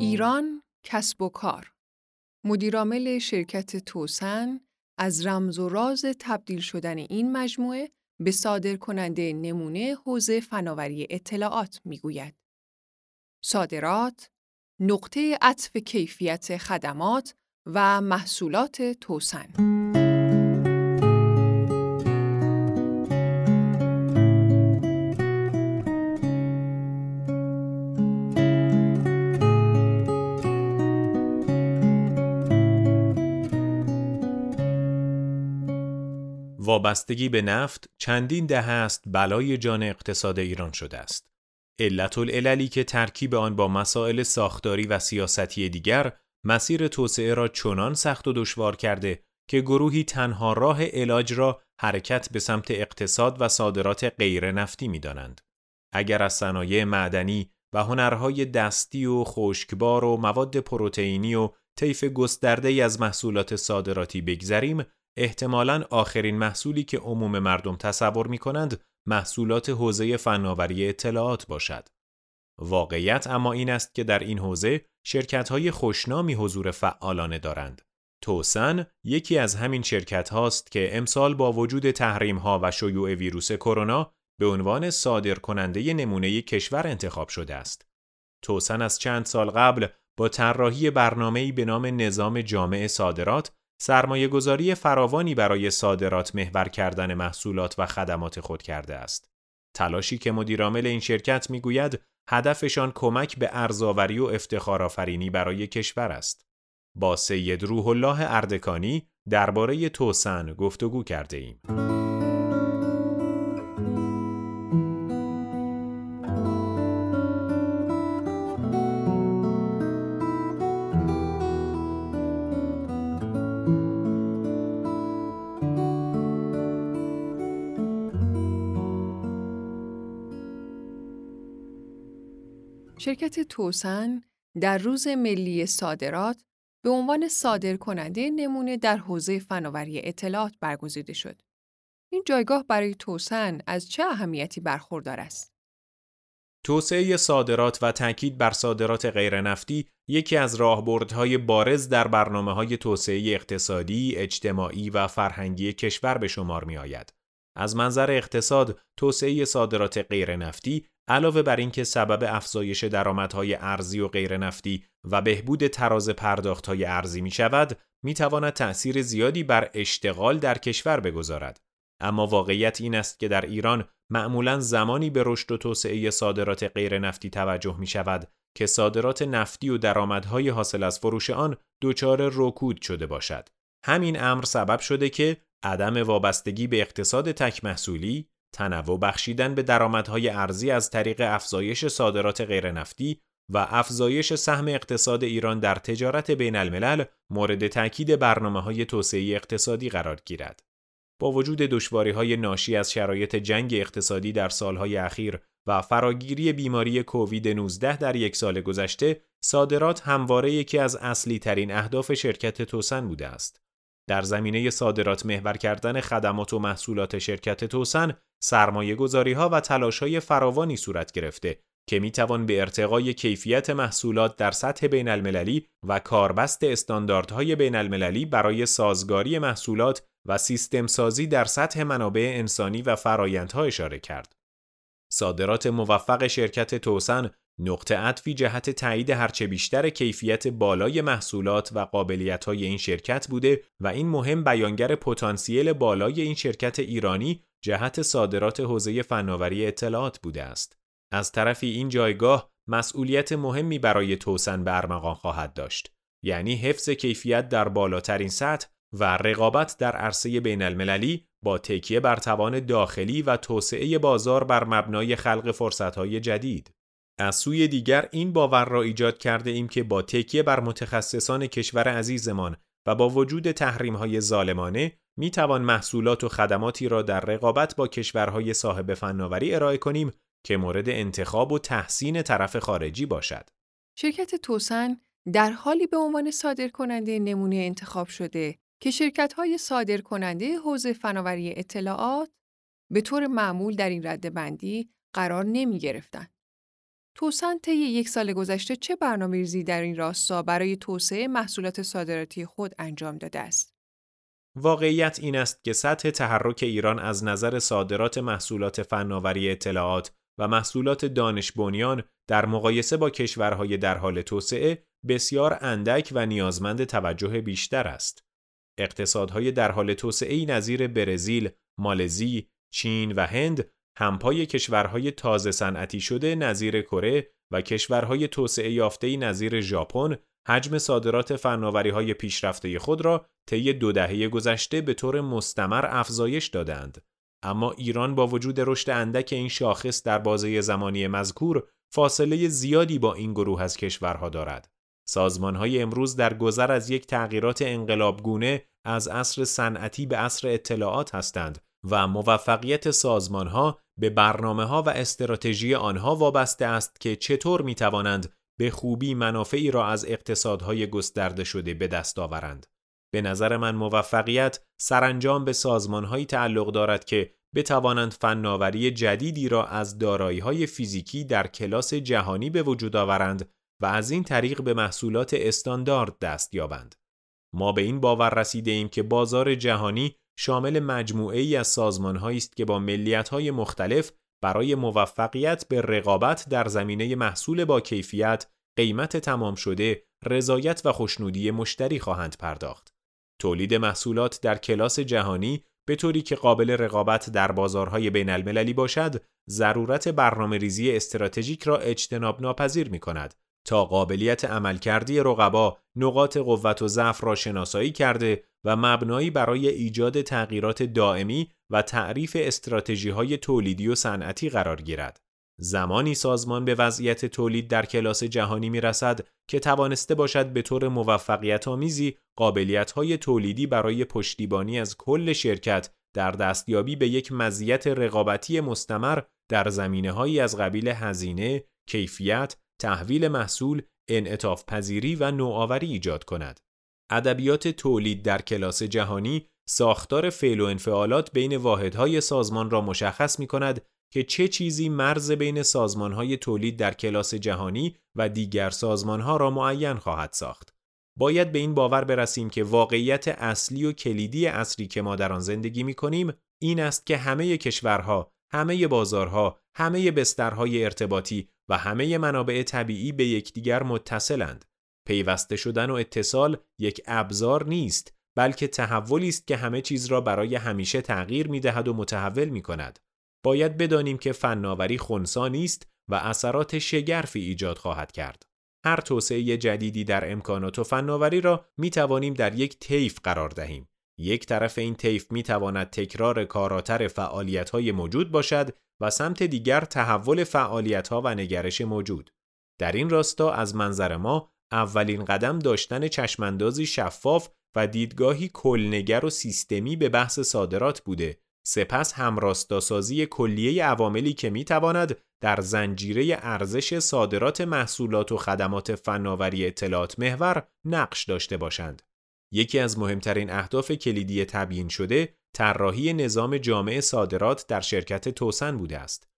ایران کسب و کار مدیرعامل شرکت توسن از رمز و راز تبدیل شدن این مجموعه به صادر کننده نمونه حوزه فناوری اطلاعات می‌گوید. صادرات نقطه عطف کیفیت خدمات و محصولات توسن وابستگی به نفت چندین دهه است بلای جان اقتصاد ایران شده است. علت العللی که ترکیب آن با مسائل ساختاری و سیاستی دیگر مسیر توسعه را چنان سخت و دشوار کرده که گروهی تنها راه علاج را حرکت به سمت اقتصاد و صادرات غیر نفتی می دانند. اگر از صنایع معدنی و هنرهای دستی و خشکبار و مواد پروتئینی و طیف گسترده از محصولات صادراتی بگذریم احتمالاً آخرین محصولی که عموم مردم تصور می کنند محصولات حوزه فناوری اطلاعات باشد. واقعیت اما این است که در این حوزه شرکت های خوشنامی حضور فعالانه دارند. توسن یکی از همین شرکت هاست که امسال با وجود تحریم ها و شیوع ویروس کرونا به عنوان صادر کننده نمونه کشور انتخاب شده است. توسن از چند سال قبل با طراحی برنامه‌ای به نام نظام جامع صادرات سرمایه گذاری فراوانی برای صادرات محور کردن محصولات و خدمات خود کرده است. تلاشی که مدیرعامل این شرکت می‌گوید هدفشان کمک به ارزآوری و افتخارآفرینی برای کشور است. با سید روح الله اردکانی درباره توسن گفتگو کرده ایم. شرکت توسن در روز ملی صادرات به عنوان صادر کننده نمونه در حوزه فناوری اطلاعات برگزیده شد. این جایگاه برای توسن از چه اهمیتی برخوردار است؟ توسعه صادرات و تاکید بر صادرات غیرنفتی یکی از راهبردهای بارز در برنامه های توسعه اقتصادی، اجتماعی و فرهنگی کشور به شمار می آید. از منظر اقتصاد، توسعه صادرات غیرنفتی علاوه بر اینکه سبب افزایش درآمدهای ارزی و غیر نفتی و بهبود تراز پرداختهای ارزی می شود، می تواند تأثیر زیادی بر اشتغال در کشور بگذارد. اما واقعیت این است که در ایران معمولا زمانی به رشد و توسعه صادرات غیر نفتی توجه می شود که صادرات نفتی و درآمدهای حاصل از فروش آن دچار رکود شده باشد. همین امر سبب شده که عدم وابستگی به اقتصاد تک محصولی تنوع بخشیدن به درآمدهای ارزی از طریق افزایش صادرات غیرنفتی و افزایش سهم اقتصاد ایران در تجارت بین الملل مورد تاکید برنامه های توسعه اقتصادی قرار گیرد. با وجود دشواری های ناشی از شرایط جنگ اقتصادی در سالهای اخیر و فراگیری بیماری کووید 19 در یک سال گذشته، صادرات همواره یکی از اصلی ترین اهداف شرکت توسن بوده است. در زمینه صادرات محور کردن خدمات و محصولات شرکت توسن سرمایه گذاری ها و تلاش های فراوانی صورت گرفته که می توان به ارتقای کیفیت محصولات در سطح بین المللی و کاربست استانداردهای بین المللی برای سازگاری محصولات و سیستم سازی در سطح منابع انسانی و فرایندها اشاره کرد. صادرات موفق شرکت توسن نقطه عطفی جهت تایید هرچه بیشتر کیفیت بالای محصولات و قابلیت های این شرکت بوده و این مهم بیانگر پتانسیل بالای این شرکت ایرانی جهت صادرات حوزه فناوری اطلاعات بوده است. از طرفی این جایگاه مسئولیت مهمی برای توسن به ارمغان خواهد داشت. یعنی حفظ کیفیت در بالاترین سطح و رقابت در عرصه بین المللی با تکیه بر توان داخلی و توسعه بازار بر مبنای خلق فرصتهای جدید. از سوی دیگر این باور را ایجاد کرده ایم که با تکیه بر متخصصان کشور عزیزمان و با وجود تحریم های ظالمانه می توان محصولات و خدماتی را در رقابت با کشورهای صاحب فناوری ارائه کنیم که مورد انتخاب و تحسین طرف خارجی باشد. شرکت توسن در حالی به عنوان صادر کننده نمونه انتخاب شده که شرکت های صادر کننده حوزه فناوری اطلاعات به طور معمول در این رده بندی قرار نمی گرفتن. توسن طی یک سال گذشته چه برنامه‌ریزی در این راستا برای توسعه محصولات صادراتی خود انجام داده است؟ واقعیت این است که سطح تحرک ایران از نظر صادرات محصولات فناوری اطلاعات و محصولات دانش بنیان در مقایسه با کشورهای در حال توسعه بسیار اندک و نیازمند توجه بیشتر است. اقتصادهای در حال توسعه نظیر برزیل، مالزی، چین و هند همپای کشورهای تازه صنعتی شده نظیر کره و کشورهای توسعه یافته نظیر ژاپن حجم صادرات فناوری های پیشرفته خود را طی دو دهه گذشته به طور مستمر افزایش دادند. اما ایران با وجود رشد اندک این شاخص در بازه زمانی مذکور فاصله زیادی با این گروه از کشورها دارد. سازمان های امروز در گذر از یک تغییرات انقلابگونه از عصر صنعتی به عصر اطلاعات هستند و موفقیت سازمان ها به برنامه ها و استراتژی آنها وابسته است که چطور می توانند به خوبی منافعی را از اقتصادهای گسترده شده به دست آورند. به نظر من موفقیت سرانجام به سازمانهایی تعلق دارد که بتوانند فناوری جدیدی را از دارایی‌های فیزیکی در کلاس جهانی به وجود آورند و از این طریق به محصولات استاندارد دست یابند. ما به این باور رسیده ایم که بازار جهانی شامل مجموعه ای از سازمان است که با ملیت های مختلف برای موفقیت به رقابت در زمینه محصول با کیفیت، قیمت تمام شده، رضایت و خوشنودی مشتری خواهند پرداخت. تولید محصولات در کلاس جهانی به طوری که قابل رقابت در بازارهای بین المللی باشد، ضرورت برنامه ریزی استراتژیک را اجتناب ناپذیر می کند تا قابلیت عملکردی رقبا نقاط قوت و ضعف را شناسایی کرده و مبنایی برای ایجاد تغییرات دائمی و تعریف استراتژی های تولیدی و صنعتی قرار گیرد. زمانی سازمان به وضعیت تولید در کلاس جهانی می رسد که توانسته باشد به طور موفقیت آمیزی قابلیت های تولیدی برای پشتیبانی از کل شرکت در دستیابی به یک مزیت رقابتی مستمر در زمینه هایی از قبیل هزینه، کیفیت، تحویل محصول، انعطاف پذیری و نوآوری ایجاد کند. ادبیات تولید در کلاس جهانی ساختار فعل و انفعالات بین واحدهای سازمان را مشخص می کند که چه چیزی مرز بین سازمانهای تولید در کلاس جهانی و دیگر سازمانها را معین خواهد ساخت. باید به این باور برسیم که واقعیت اصلی و کلیدی اصلی که ما در آن زندگی می کنیم این است که همه کشورها، همه بازارها، همه بسترهای ارتباطی و همه منابع طبیعی به یکدیگر متصلند. پیوسته شدن و اتصال یک ابزار نیست بلکه تحولی است که همه چیز را برای همیشه تغییر می دهد و متحول می کند. باید بدانیم که فناوری خونسا نیست و اثرات شگرفی ایجاد خواهد کرد. هر توسعه جدیدی در امکانات و فناوری را می توانیم در یک طیف قرار دهیم. یک طرف این طیف می تواند تکرار کاراتر فعالیت های موجود باشد و سمت دیگر تحول فعالیت ها و نگرش موجود. در این راستا از منظر ما اولین قدم داشتن چشماندازی شفاف و دیدگاهی کلنگر و سیستمی به بحث صادرات بوده سپس همراستاسازی کلیه عواملی که می تواند در زنجیره ارزش صادرات محصولات و خدمات فناوری اطلاعات محور نقش داشته باشند. یکی از مهمترین اهداف کلیدی تبیین شده طراحی نظام جامع صادرات در شرکت توسن بوده است.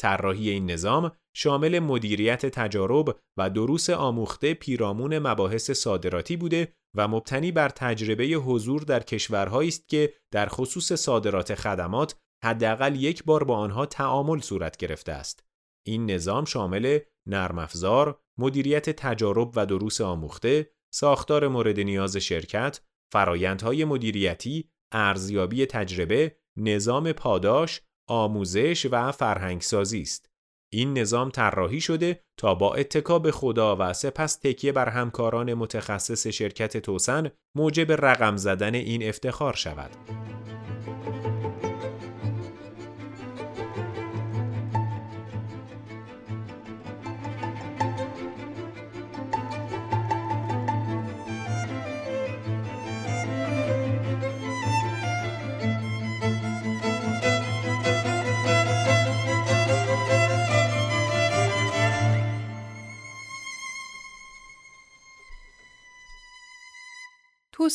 طراحی این نظام شامل مدیریت تجارب و دروس آموخته پیرامون مباحث صادراتی بوده و مبتنی بر تجربه حضور در کشورهایی است که در خصوص صادرات خدمات حداقل یک بار با آنها تعامل صورت گرفته است. این نظام شامل نرم افزار، مدیریت تجارب و دروس آموخته، ساختار مورد نیاز شرکت، فرایندهای مدیریتی، ارزیابی تجربه، نظام پاداش، آموزش و فرهنگسازی است. این نظام طراحی شده تا با اتکا به خدا و سپس تکیه بر همکاران متخصص شرکت توسن موجب رقم زدن این افتخار شود.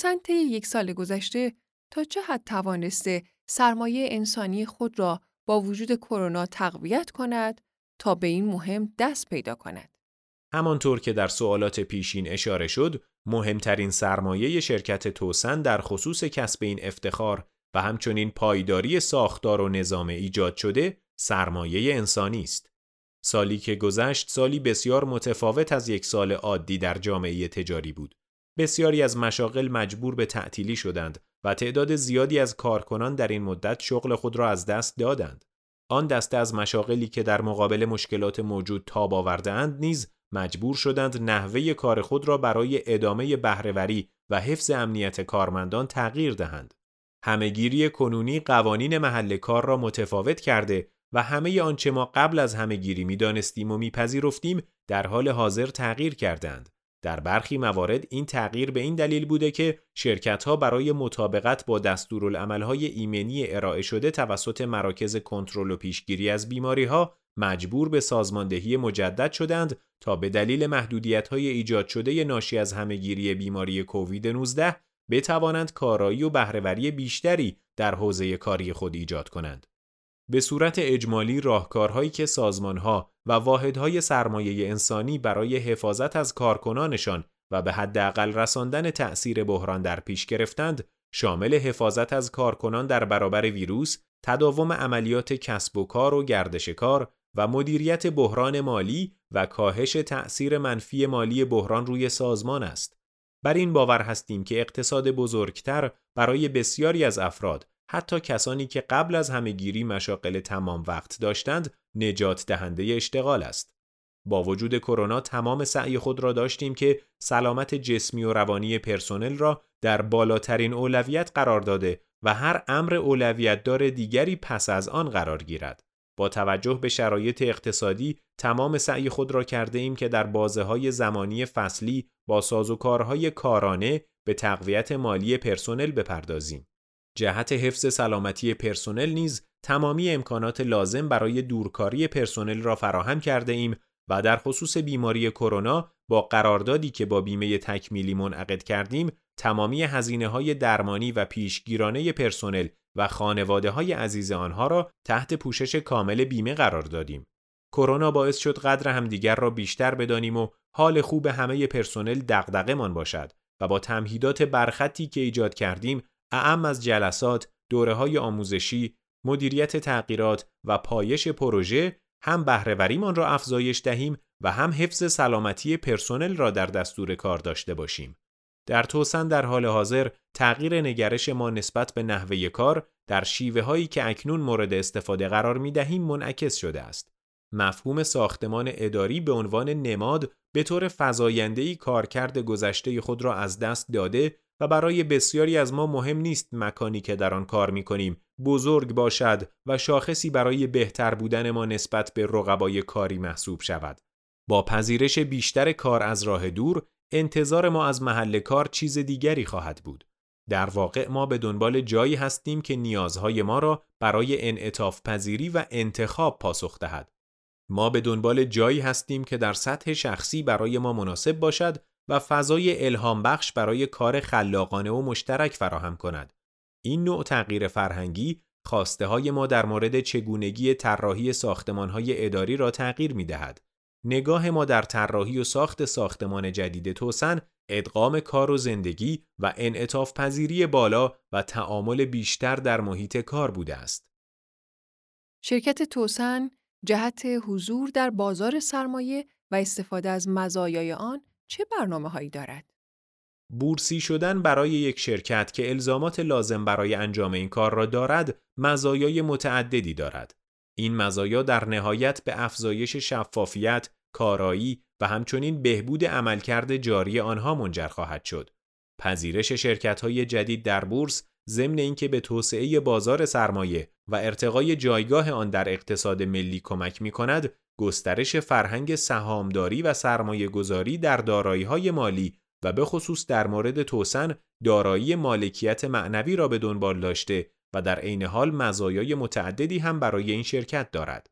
توسن طی یک سال گذشته تا چه حد توانسته سرمایه انسانی خود را با وجود کرونا تقویت کند تا به این مهم دست پیدا کند. همانطور که در سوالات پیشین اشاره شد، مهمترین سرمایه شرکت توسن در خصوص کسب این افتخار و همچنین پایداری ساختار و نظام ایجاد شده سرمایه انسانی است. سالی که گذشت سالی بسیار متفاوت از یک سال عادی در جامعه تجاری بود. بسیاری از مشاغل مجبور به تعطیلی شدند و تعداد زیادی از کارکنان در این مدت شغل خود را از دست دادند. آن دسته از مشاغلی که در مقابل مشکلات موجود تاب آوردهاند نیز مجبور شدند نحوه کار خود را برای ادامه بهرهوری و حفظ امنیت کارمندان تغییر دهند. همهگیری کنونی قوانین محل کار را متفاوت کرده و همه آنچه ما قبل از همهگیری می‌دانستیم و میپذیرفتیم در حال حاضر تغییر کردند. در برخی موارد این تغییر به این دلیل بوده که شرکتها برای مطابقت با دستورالعملهای ایمنی ارائه شده توسط مراکز کنترل و پیشگیری از بیماریها مجبور به سازماندهی مجدد شدند تا به دلیل محدودیت‌های ایجاد شده ناشی از همهگیری بیماری کووید 19 بتوانند کارایی و بهرهوری بیشتری در حوزه کاری خود ایجاد کنند. به صورت اجمالی راهکارهایی که سازمانها و واحدهای سرمایه انسانی برای حفاظت از کارکنانشان و به حداقل رساندن تأثیر بحران در پیش گرفتند شامل حفاظت از کارکنان در برابر ویروس، تداوم عملیات کسب و کار و گردش کار و مدیریت بحران مالی و کاهش تأثیر منفی مالی بحران روی سازمان است. بر این باور هستیم که اقتصاد بزرگتر برای بسیاری از افراد حتی کسانی که قبل از همهگیری مشاقل تمام وقت داشتند نجات دهنده اشتغال است. با وجود کرونا تمام سعی خود را داشتیم که سلامت جسمی و روانی پرسنل را در بالاترین اولویت قرار داده و هر امر اولویت دار دیگری پس از آن قرار گیرد. با توجه به شرایط اقتصادی تمام سعی خود را کرده ایم که در بازه های زمانی فصلی با سازوکارهای کارانه به تقویت مالی پرسنل بپردازیم. جهت حفظ سلامتی پرسنل نیز تمامی امکانات لازم برای دورکاری پرسنل را فراهم کرده ایم و در خصوص بیماری کرونا با قراردادی که با بیمه تکمیلی منعقد کردیم تمامی هزینه های درمانی و پیشگیرانه پرسنل و خانواده های عزیز آنها را تحت پوشش کامل بیمه قرار دادیم. کرونا باعث شد قدر همدیگر را بیشتر بدانیم و حال خوب همه پرسنل من باشد و با تمهیدات برخطی که ایجاد کردیم اعم از جلسات، دوره های آموزشی، مدیریت تغییرات و پایش پروژه هم بهرهوریمان را افزایش دهیم و هم حفظ سلامتی پرسنل را در دستور کار داشته باشیم. در توسن در حال حاضر تغییر نگرش ما نسبت به نحوه کار در شیوه هایی که اکنون مورد استفاده قرار می دهیم منعکس شده است. مفهوم ساختمان اداری به عنوان نماد به طور فزاینده‌ای کارکرد گذشته خود را از دست داده و برای بسیاری از ما مهم نیست مکانی که در آن کار می کنیم بزرگ باشد و شاخصی برای بهتر بودن ما نسبت به رقبای کاری محسوب شود. با پذیرش بیشتر کار از راه دور انتظار ما از محل کار چیز دیگری خواهد بود. در واقع ما به دنبال جایی هستیم که نیازهای ما را برای انعطاف پذیری و انتخاب پاسخ دهد. ما به دنبال جایی هستیم که در سطح شخصی برای ما مناسب باشد و فضای الهام بخش برای کار خلاقانه و مشترک فراهم کند. این نوع تغییر فرهنگی خواسته های ما در مورد چگونگی طراحی ساختمان های اداری را تغییر می دهد. نگاه ما در طراحی و ساخت ساختمان جدید توسن ادغام کار و زندگی و انعطاف پذیری بالا و تعامل بیشتر در محیط کار بوده است. شرکت توسن جهت حضور در بازار سرمایه و استفاده از مزایای آن چه برنامه هایی دارد؟ بورسی شدن برای یک شرکت که الزامات لازم برای انجام این کار را دارد مزایای متعددی دارد. این مزایا در نهایت به افزایش شفافیت، کارایی و همچنین بهبود عملکرد جاری آنها منجر خواهد شد. پذیرش شرکت‌های جدید در بورس ضمن اینکه به توسعه بازار سرمایه و ارتقای جایگاه آن در اقتصاد ملی کمک می کند، گسترش فرهنگ سهامداری و سرمایه گذاری در دارایی های مالی و به خصوص در مورد توسن دارایی مالکیت معنوی را به دنبال داشته و در عین حال مزایای متعددی هم برای این شرکت دارد.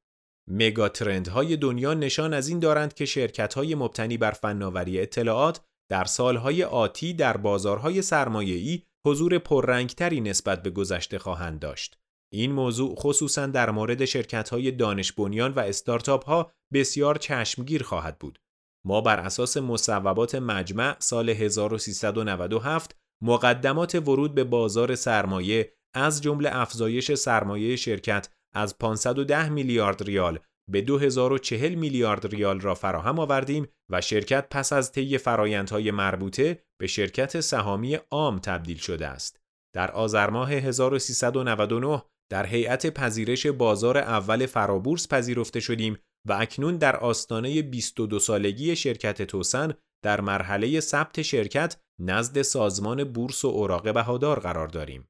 مگا های دنیا نشان از این دارند که شرکت های مبتنی بر فناوری اطلاعات در سالهای آتی در بازارهای سرمایه‌ای حضور پررنگتری نسبت به گذشته خواهند داشت. این موضوع خصوصا در مورد شرکت های دانش بنیان و استارتاپ ها بسیار چشمگیر خواهد بود. ما بر اساس مصوبات مجمع سال 1397 مقدمات ورود به بازار سرمایه از جمله افزایش سرمایه شرکت از 510 میلیارد ریال به 2040 میلیارد ریال را فراهم آوردیم و شرکت پس از طی فرایندهای مربوطه به شرکت سهامی عام تبدیل شده است. در آذر ماه 1399 در هیئت پذیرش بازار اول فرابورس پذیرفته شدیم و اکنون در آستانه 22 سالگی شرکت توسن در مرحله ثبت شرکت نزد سازمان بورس و اوراق بهادار قرار داریم.